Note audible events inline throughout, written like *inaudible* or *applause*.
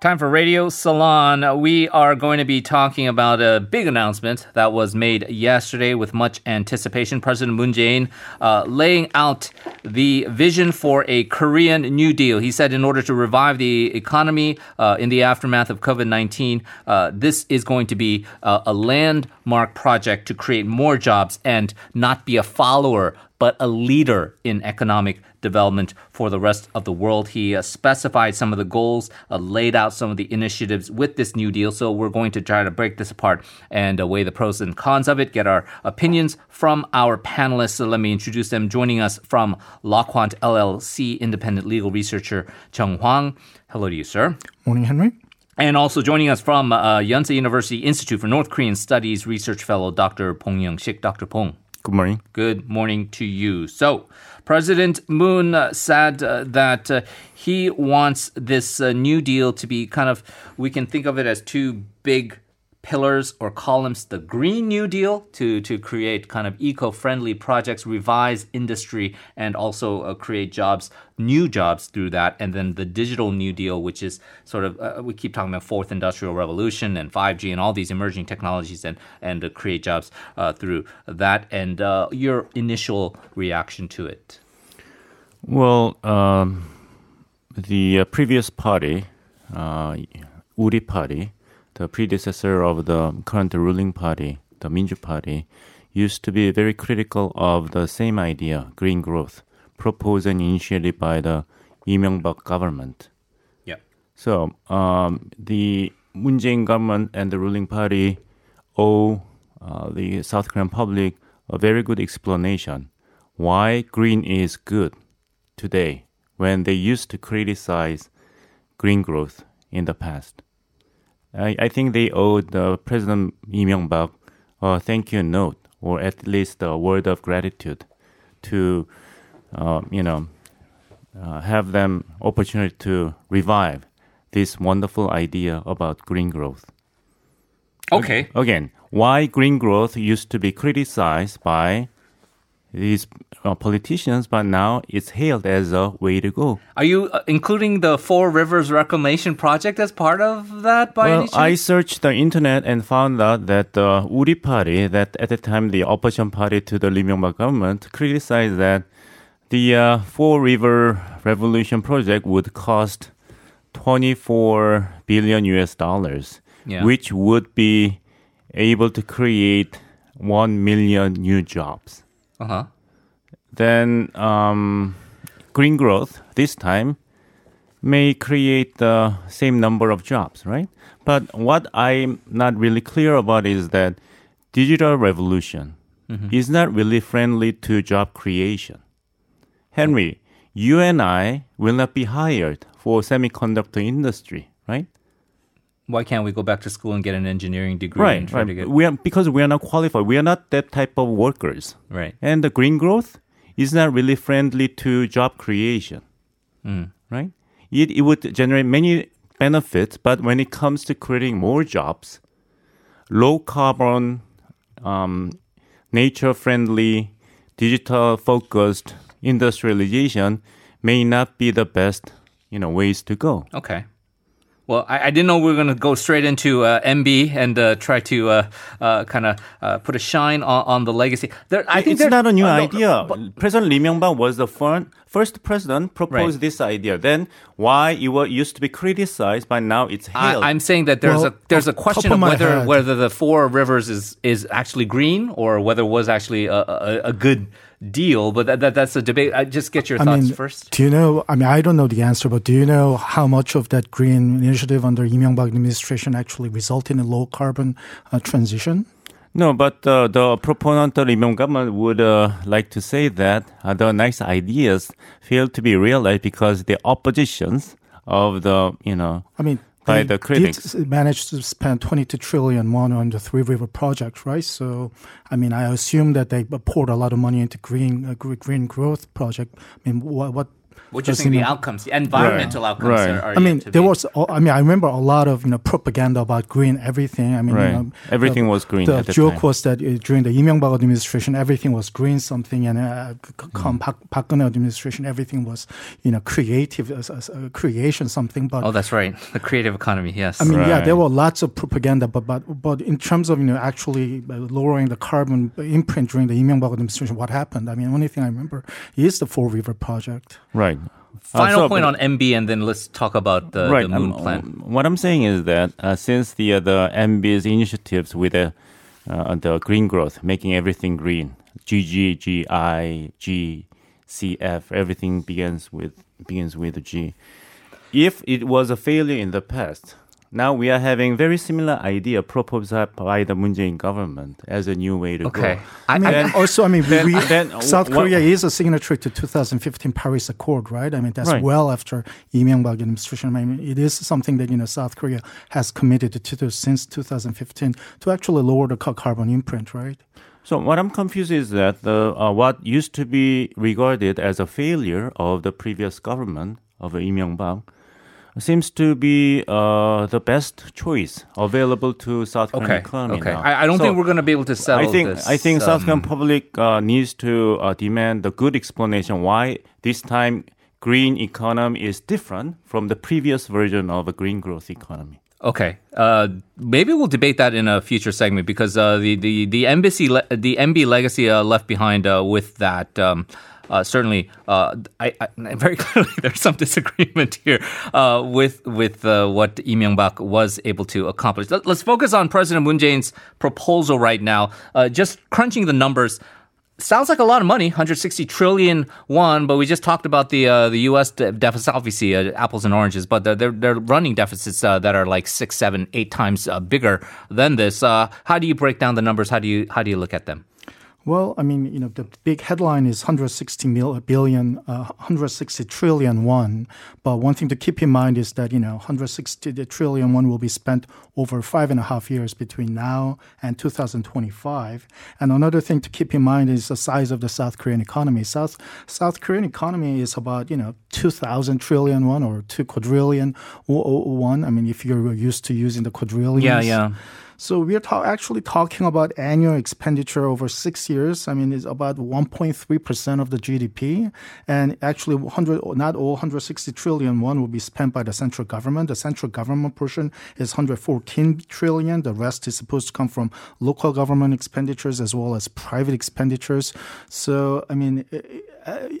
Time for Radio Salon. We are going to be talking about a big announcement that was made yesterday with much anticipation. President Moon Jae-in uh, laying out the vision for a Korean New Deal. He said in order to revive the economy uh, in the aftermath of COVID-19, uh, this is going to be a landmark project to create more jobs and not be a follower but a leader in economic development for the rest of the world. He uh, specified some of the goals, uh, laid out some of the initiatives with this New Deal. So we're going to try to break this apart and uh, weigh the pros and cons of it, get our opinions from our panelists. So let me introduce them. Joining us from Lawquant LLC, independent legal researcher Joung Hwang. Hello to you, sir. Morning, Henry. And also joining us from uh, Yonsei University Institute for North Korean Studies research fellow Dr. Bong Young-shik. Dr. Bong. Good morning. Good morning to you. So, President Moon uh, said uh, that uh, he wants this New Deal to be kind of, we can think of it as two big pillars or columns the Green New Deal to, to create kind of eco friendly projects, revise industry, and also uh, create jobs, new jobs through that. And then the Digital New Deal, which is sort of, uh, we keep talking about fourth industrial revolution and 5G and all these emerging technologies and, and uh, create jobs uh, through that. And uh, your initial reaction to it? Well, um, the uh, previous party, Uri Party, the predecessor of the current ruling party, the Minju Party, used to be very critical of the same idea, green growth, proposed and initiated by the Lee Myung-bak government. Yeah. So um, the Moon Jae-in government and the ruling party owe uh, the South Korean public a very good explanation why green is good today when they used to criticize green growth in the past. I, I think they owed uh, President Lee Myung-bak a thank you note or at least a word of gratitude to, uh, you know, uh, have them opportunity to revive this wonderful idea about green growth. Okay. Again, why green growth used to be criticized by these uh, politicians, but now it's hailed as a way to go. Are you uh, including the Four Rivers Reclamation Project as part of that by well, any chance? I searched the internet and found out that the Uri Party, that at the time the opposition party to the Lee Myung-bak government, criticized that the uh, Four River Revolution project would cost 24 billion US dollars, Yeah. which would be able to create 1 million new jobs. Uh huh. then um, green growth this time may create the same number of jobs, right? But what I'm not really clear about is that digital revolution is not really friendly to job creation. Henry, you and I will not be hired for semiconductor industry, right? Why can't we go back to school and get an engineering degree and Right, try right. to get We are because we are not qualified. We are not that type of workers. right? And the green growth is not really friendly to job creation, Mm. right? It, it would generate many benefits, but when it comes to creating more jobs, low carbon, um, nature friendly, digital focused industrialization may not be the best, you know, ways to go. Okay. Well, I, I didn't know we were going to go straight into uh, MB and uh, try to uh, uh, kind of uh, put a shine on, on the legacy. There, I think it's there- not a new uh, no, idea. but- president Lee Myung-bak was the fir- first president proposed Right. this idea. Then why it was used to be criticized, but now it's hailed. I, I'm saying that there's Well, a there's a question of of whether head- whether the four rivers is is actually green or whether it was actually a, a, a good deal. But that, that that's a debate. I just get your I thoughts mean, first. do you know? I mean, I don't know the answer, but do you know how much of that green initiative under Lee Myung-bak administration actually resulted in a low carbon uh, transition? No, but uh, the proponent of Lee Myung government would uh, like to say that uh, the nice ideas fail to be realized because the oppositions of the, you know, I mean, By they the critics. did manage to spend 22 trillion won on the Three River project, right? So, I mean, I assume that they poured a lot of money into green uh, green growth project. I mean, what, what What do you're Because, the outcomes, the environmental outcomes Right. are, are I mean, there be- was. I mean, I remember a lot of you know propaganda about green everything. I mean, Right. you know, Everything the, was green The at the joke time. was that uh, during the Lee Myung-bak administration, everything was green something, and uh, c- come Park, Park Geun-hye administration, everything was you know creative, uh, uh, creation something. But Oh, that's right. The creative economy. Yes. I mean, yeah, there were lots of propaganda, but but but in terms of you know actually uh, lowering the carbon imprint during the Lee Myung-bak administration, what happened? I mean, the only thing I remember is the Four River project. Right. Final Uh, so- point on MB, and then let's talk about the, right. the moon um, plan. What I'm saying is that uh, since the uh, the MB's initiatives with the uh, the green growth, making everything green, GG, GI, G, everything begins with begins with G. If it was a failure in the past, now we are having very similar idea proposed by the Moon Jae-in government as a new way to Okay. go. I, I mean, I, also, I mean, then- we- then South Korea is a signatory to 2015 Paris Accord, right? I mean, that's Right. well after Lee Myung-bak administration. I mean, it is something that you know South Korea has committed to do since 2015 to actually lower the carbon imprint, right? So what I'm confused is that the uh, what used to be regarded as a failure of the previous government of Lee Myung-bak seems to be uh, the best choice available to South Korean okay. economy Okay. now. I, I don't So think we're going to be able to settle I think this. I think South Korean um, public uh, needs to uh, demand a good explanation why this time green economy is different from the previous version of a green growth economy. Okay, uh, maybe we'll debate that in a future segment because uh, the the the embassy le- the MB legacy uh, left behind uh, with that. Um, uh, certainly, uh, I, I, very *laughs* clearly there's some disagreement here with with what Lee Myung-bak was able to accomplish. Let, us focus on President Moon Jae-in's proposal right now. Just crunching the numbers. Sounds like a lot of money, 160 trillion won. But we just talked about the uh, the U.S. de- deficit, obviously uh, apples and oranges. But they're they're, they're running deficits uh, that are like six, seven, eight times uh, bigger than this. Uh, how do you break down the numbers? How do you how do you look at them? Well, I mean, you know, the big headline is 160 mil, billion, uh, 160 trillion won. But one thing to keep in mind is that, you know, 160 trillion won will be spent over five and a half years between now and 2025. And another thing to keep in mind is the size of the South Korean economy. South, South Korean economy is about, you know, 2,000 trillion won or 2 quadrillion won. I mean, if you're used to using the quadrillions. Yeah, yeah. So we're ta- actually talking about annual expenditure over six years. I mean, it's about 1.3% of the GDP. And actually, 100, not all 160 trillion won will be spent by the central government. The central government portion is 114 trillion. The rest is supposed to come from local government expenditures as well as private expenditures. So, I mean,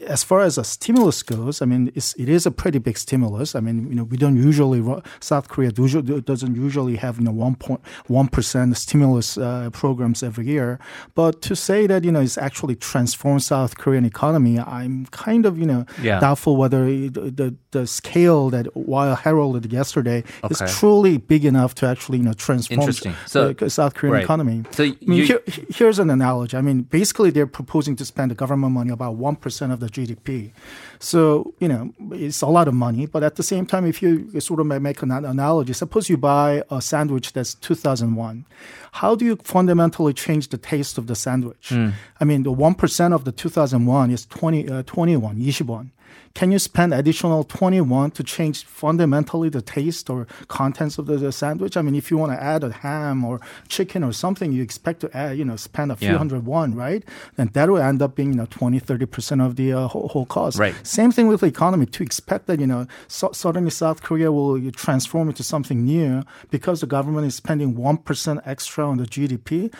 as far as a stimulus goes, I mean, it's, it is a pretty big stimulus. I mean, you know, we don't usually, South Korea doesn't usually have, you know, 1.1% stimulus uh, programs every year. But to say that, you know, it's actually transformed South Korean economy, I'm kind of, you know, Yeah. doubtful whether the, the, the scale that Weil heralded yesterday is truly big enough to actually, you know, transform So- the South Korean right. economy. So I mean, you- here, here's an analogy. I mean, basically, they're proposing to spend the government money about 1% of the GDP. So, you know, it's a lot of money. But at the same time, if you sort of make an analogy, suppose you buy a sandwich that's 2001. How do you fundamentally change the taste of the sandwich? I mean, the 1% of the 2001 is 20, uh, 21, 21. Can you spend additional 21 to change fundamentally the taste or contents of the, the sandwich? I mean, if you want to add a ham or chicken or something, you expect to add, you know, spend a few Yeah. hundred won, right? Then that will end up being, you know, 20, 30% of the uh, whole, whole cost. Right. Same thing with the economy. To expect that, you know, so, suddenly South Korea will transform into something new because the government is spending 1% extra on the GDP.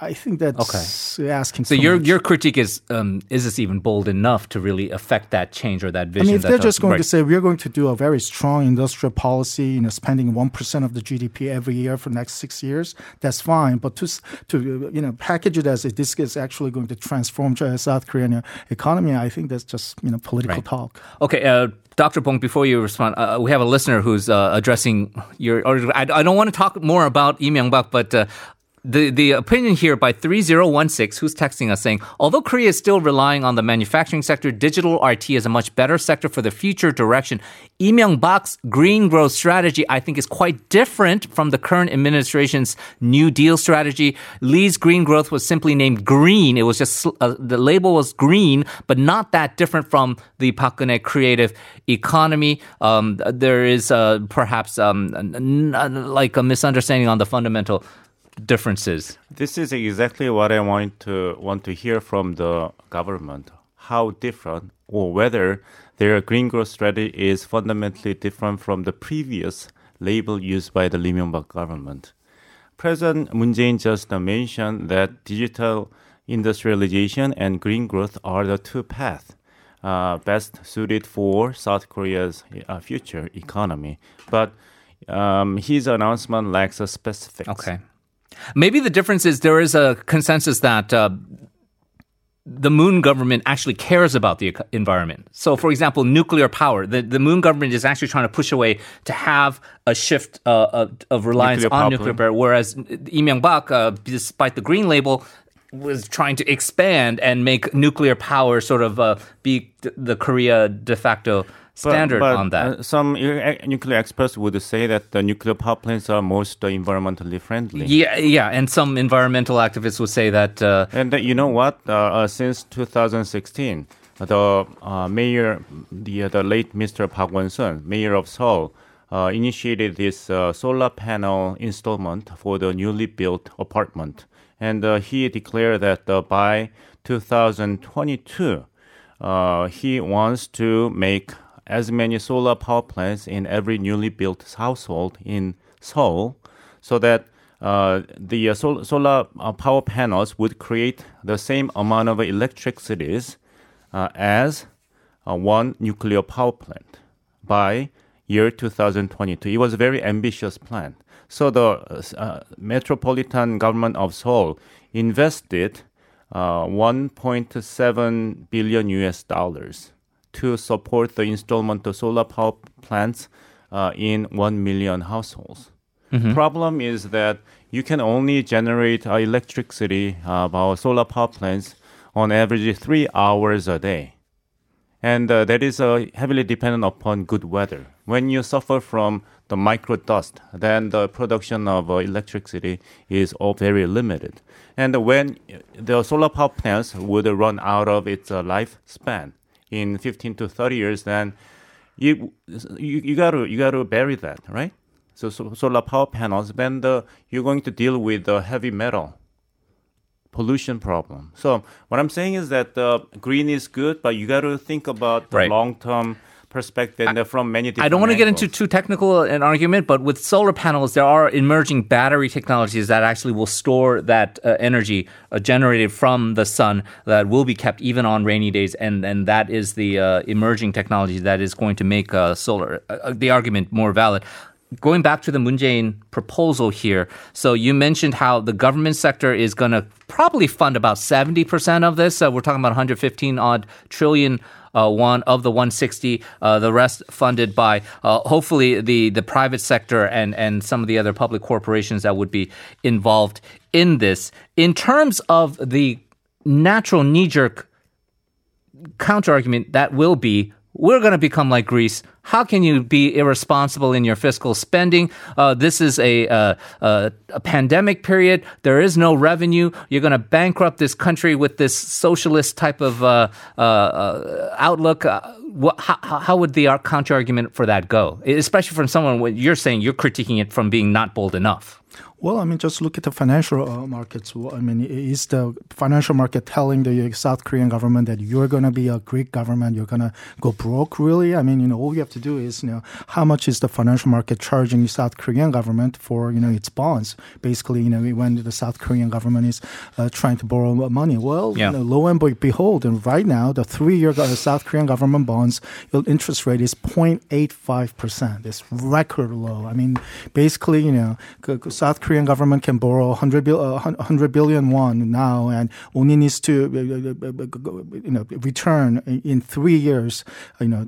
I think that's asking. So your much. your critique is um, is this even bold enough to really affect that change or that vision? I mean, if they're just going right. to say we're going to do a very strong industrial policy, you know, spending one percent of the GDP every year for the next six years, that's fine. But to to you know package it as if this is actually going to transform South Korean economy, I think that's just you know political Right. talk. Okay, uh, Dr. Bong, before you respond, uh, we have a listener who's uh, addressing your. Or I, I don't want to talk more about Lee Myung-bak, but uh, the, the opinion here by 3016, who's texting us saying, although Korea is still relying on the manufacturing sector, digital RT is a much better sector for the future direction. Lee Myung-bak's green growth strategy, I think, is quite different from the current administration's New Deal strategy. Lee's green growth was simply named green. It was just, uh, the label was green, but not that different from the Park Geun-hye creative economy. Um, there is uh, perhaps um, like a misunderstanding on the fundamental differences. This is exactly what I want to want to hear from the government. How different, or whether their green growth strategy is fundamentally different from the previous label used by the Lee Myung-bak government. President Moon Jae-in just mentioned that digital industrialization and green growth are the two paths uh, best suited for South Korea's uh, future economy. But um, his announcement lacks a specifics. Okay. Maybe the difference is there is a consensus that uh, the Moon government actually cares about the environment. So, for example, nuclear power, the, the Moon government is actually trying to push away to have a shift uh, of, of, reliance nuclear on nuclear power, whereas Lee Myung-bak, uh, despite the green label, was trying to expand and make nuclear power sort of uh, be the Korea de facto standard but, but, on that. Uh, some nuclear experts would say that the nuclear power plants are most uh, environmentally friendly. Yeah, yeah, and some environmental activists would say that. Uh, and you know what? Uh, uh, since 2016, the uh, mayor, the the late Mr. Park Won-soon, mayor of Seoul. initiated this solar panel installment for the newly built apartment, and he declared that by 2022, he wants to make as many solar power plants in every newly built household in Seoul so that uh, the uh, sol- solar uh, power panels would create the same amount of electricity uh, as uh, one nuclear power plant by year 2022. It was a very ambitious plan. So the uh, metropolitan government of Seoul invested 1.7 billion US dollars to support the installment of solar power plants uh, in 1 million households. Mm-hmm. Problem is that you can only generate uh, electricity uh, about solar power plants on average three hours a day. And uh, that is uh, heavily dependent upon good weather. When you suffer from the micro dust, then the production of uh, electricity is all very limited. And when the solar power plants would run out of its uh, lifespan, in 15 to 30 years, then you you, you got to you got to bury that, right? So, so solar power panels, then the, you're going to deal with the heavy metal pollution problem. So what I'm saying is that the green is good, but you got to think about the right. long term perspective I, from many different I don't want to get into too technical an argument, but with solar panels, there are emerging battery technologies that actually will store that uh, energy uh, generated from the sun that will be kept even on rainy days, and and that is the uh, emerging technology that is going to make uh, solar uh, the argument more valid going back to the Moon Jae-in proposal here, so you mentioned how the government sector is going to probably fund about 70% of this. So we're talking about 115 odd trillion uh, one of the 160. Uh, the rest funded by uh, hopefully the the private sector and and some of the other public corporations that would be involved in this. In terms of the natural knee jerk counter argument, that will be we're going to become like Greece. How can you be irresponsible in your fiscal spending? Uh, this is a, uh, uh, a pandemic period. There is no revenue. You're going to bankrupt this country with this socialist type of uh, outlook. What, how, how, would the counter argument for that go? Especially from someone, you're saying you're critiquing it from being not bold enough. Well, I mean, just look at the financial uh, markets. I mean, is the financial market telling the South Korean government that you're going to be a Greek government, you're going to go broke? Really? I mean, you know, all you have to do is, you know, how much is the financial market charging the South Korean government for, you know, its bonds? Basically, you know, when the South Korean government is uh, trying to borrow money. Well, yeah. you know, lo and behold, and right now, the three-year uh, South Korean government bonds interest rate is 0.85 percent. It's record low. I mean, basically, you know, South Korean government can borrow 100, bil, uh, 100 billion won now and only needs to uh, uh, you know return in three years you know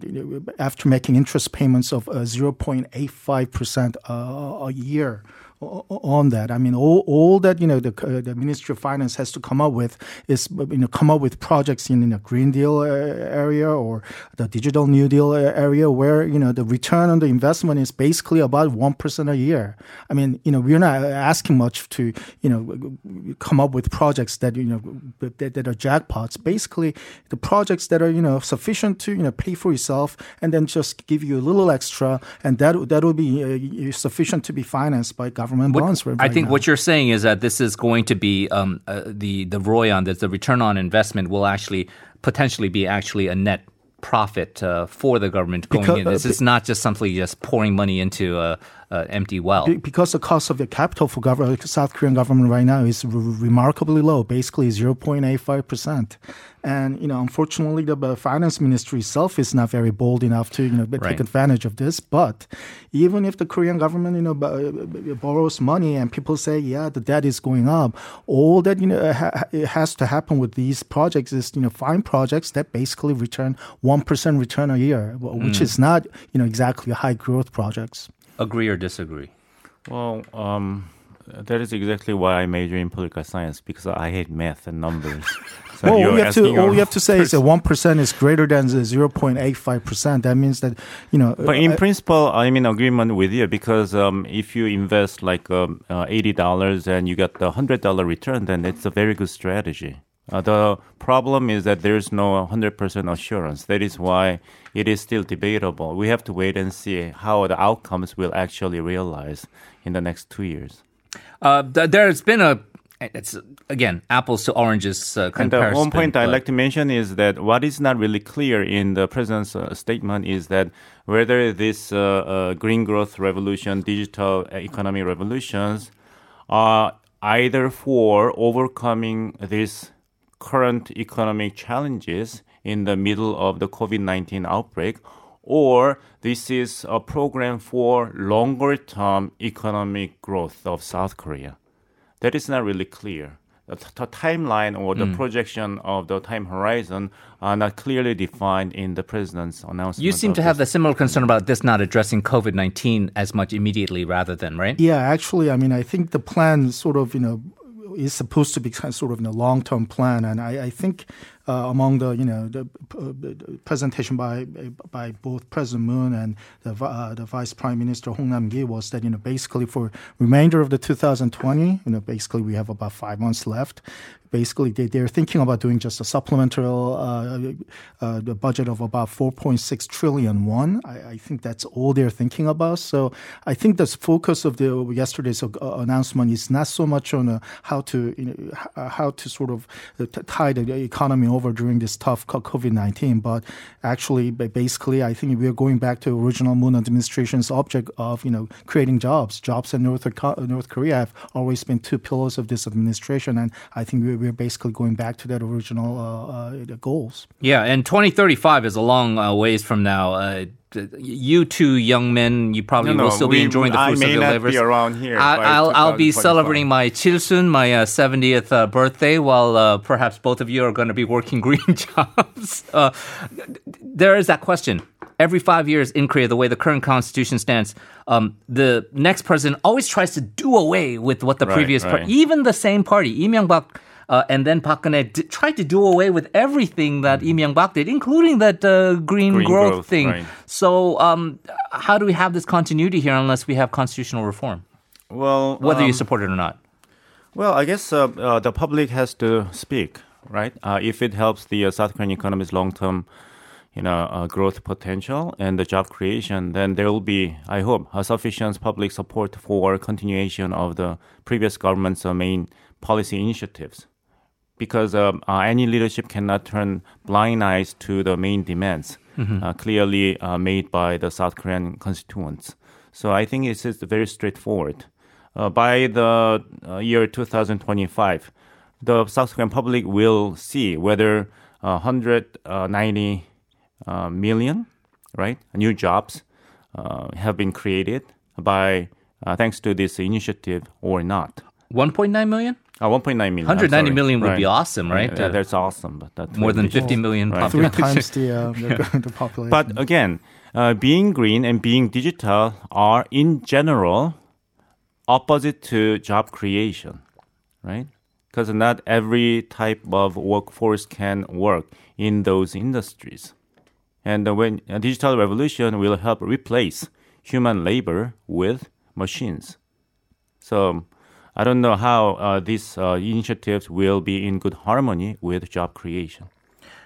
after making interest payments of 0.85 percent a year on that. I mean, all, all that you know the, uh, the Ministry of Finance has to come up with is you know come up with projects in, in a Green Deal uh, area or the Digital New Deal uh, area where you know the return on the investment is basically about one percent a year. I mean, you know, we're not asking much to you know come up with projects that you know that, that are jackpots. Basically, the projects that are you know sufficient to you know pay for yourself and then just give you a little extra, and that that will be uh, sufficient to be financed by government What- bonds. right I think now. what you're saying is that this is going to be um, uh, the the ROI on this, the return on investment will actually potentially be actually a net profit uh, for the government going Because- in. This uh, is not just simply just pouring money into a, a empty well. Be- because the cost of the capital for government, South Korean government right now is r- remarkably low, basically 0.85 percent. And you know, unfortunately, the uh, finance ministry itself is not very bold enough to you know Right. take advantage of this. But even if the Korean government you know b- b- borrows money and people say, yeah, the debt is going up, all that you know ha- it has to happen with these projects is you know find projects that basically return one percent return a year, wh- which is not you know exactly high growth projects. Agree or disagree? Well, um, that is exactly why I major in political science because I hate math and numbers. *laughs* So Well, all you're have to all a you have to say is that one percent is greater than zero point eight five percent. That means that you know. But in uh, principle, I'm in agreement with you because um, if you invest like um, uh, eighty dollars and you get the hundred dollar return, then it's a very good strategy. Uh, the problem is that there's no hundred percent assurance. That is why it is still debatable. We have to wait and see how the outcomes will actually realize in the next two years. Uh, th- there's been a it's again apples to oranges uh, And the comparison. one point I'd like to mention is that what is not really clear in the president's uh, statement is that whether this uh, uh, green growth revolution, digital economy revolutions, are either for overcoming these current economic challenges in the middle of the COVID 19 outbreak, or this is a program for longer term economic growth of South Korea that is not really clear. The, t- the timeline or the mm. projection of the time horizon are not clearly defined in the president's announcement. You seem to have the similar concern about this not addressing COVID 19 as much immediately rather than, right? yeah, actually, I mean, I think the plan sort of you know is supposed to be kind of sort of in a long term plan, and I, I think. Uh, among the you know the, uh, the presentation by by both President Moon and the uh, the Vice Prime Minister Hong Nam-ki was that you know basically for remainder of the 2020 you know basically we have about five months left. Basically, they, they're thinking about doing just a supplemental uh, uh, budget of about 4.6 trillion won. I, I think that's all they're thinking about. So I think the focus of the yesterday's uh, announcement is not so much on uh, how to you know how to sort of uh, tie the economy over during this tough COVID 19, but actually, basically, I think we're going back to original Moon administration's object of you know creating jobs. Jobs in North North Korea have always been two pillars of this administration, and I think we're, we're basically going back to that original uh, uh, goals. Yeah, and 2035 is a long uh, ways from now. Uh, you two young men, you probably No, will no, still be enjoying the I fruits may of your not labors. be around here I, I'll, I'll be celebrating my Chilsun, my uh, 70th uh, birthday, while uh, perhaps both of you are going to be working *laughs* green jobs. Uh, there is that question. Every five years in Korea, the way the current constitution stands, um, the next president always tries to do away with what the Right, previous, par- right. even the same party, Lee Myung-bak, uh, and then Park Geun-hye d- tried to do away with everything that Lee Myung-bak did, including that uh, green, Green growth, growth, thing. right. So, um, how do we have this continuity here unless we have constitutional reform, well, whether you um, support it or not? Well, I guess uh, uh, the public has to speak, right? Uh, if it helps the uh, South Korean economy's long-term, you know, uh, growth potential and the job creation, then there will be, I hope, a sufficient public support for continuation of the previous government's uh, main policy initiatives. Because um, uh, any leadership cannot turn blind eyes to the main demands uh, clearly uh, made by the South Korean constituents. So I think it's, it's very straightforward. Uh, by the uh, year 2025, the South Korean public will see whether uh, 190 uh, million, right, new jobs uh, have been created by uh, thanks to this initiative or not. 1.9 million? Uh, 1.9 million. I'm 190 sorry. million would Right. be awesome, right? Yeah, Uh, that's awesome. But that More than would be- 50 million Right. Three times *laughs* the, uh, the, *laughs* the population. But again, uh, being green and being digital are in general opposite to job creation, right? Because not every type of workforce can work in those industries. And when a digital revolution will help replace human labor with machines. So I don't know how uh, these uh, initiatives will be in good harmony with job creation.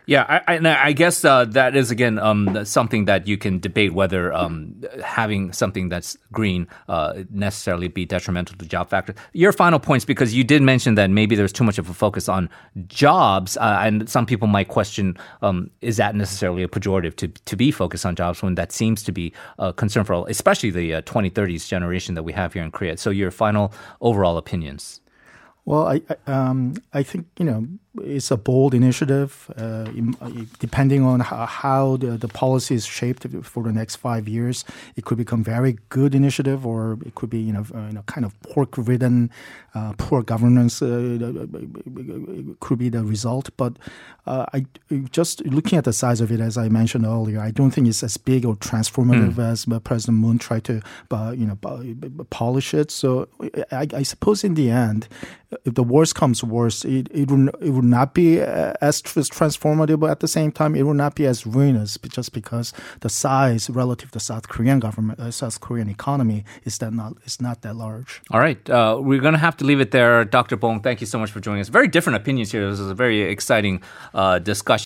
Yeah, I, I, I guess uh, that is again um, something that you can debate whether um, having something that's green uh, necessarily be detrimental to job factor. Your final points, because you did mention that maybe there's too much of a focus on jobs, uh, and some people might question: um, Is that necessarily a pejorative to to be focused on jobs when that seems to be a concern for all, especially the 2030s uh, generation that we have here in Korea? So your final overall opinions. Well, I I, um, I think you know it's a bold initiative. Uh, depending on how, how, the, the policy is shaped for the next five years, it could become very good initiative, or it could be you know, uh, you know kind of pork-ridden, uh, poor governance uh, could be the result. But uh, I just looking at the size of it, as I mentioned earlier, I don't think it's as big or transformative mm. as President Moon tried to, you know, polish it. So I, I, suppose in the end, if the worst comes worst, it it would, it would not be uh, as transformative, at the same time, it will not be as ruinous just because the size relative to South Korean government, uh, South Korean economy is that not is not that large. All right, uh, we're going to have to leave it there. Dr. Bong, thank you so much for joining us. Very different opinions here. This is a very exciting uh, discussion.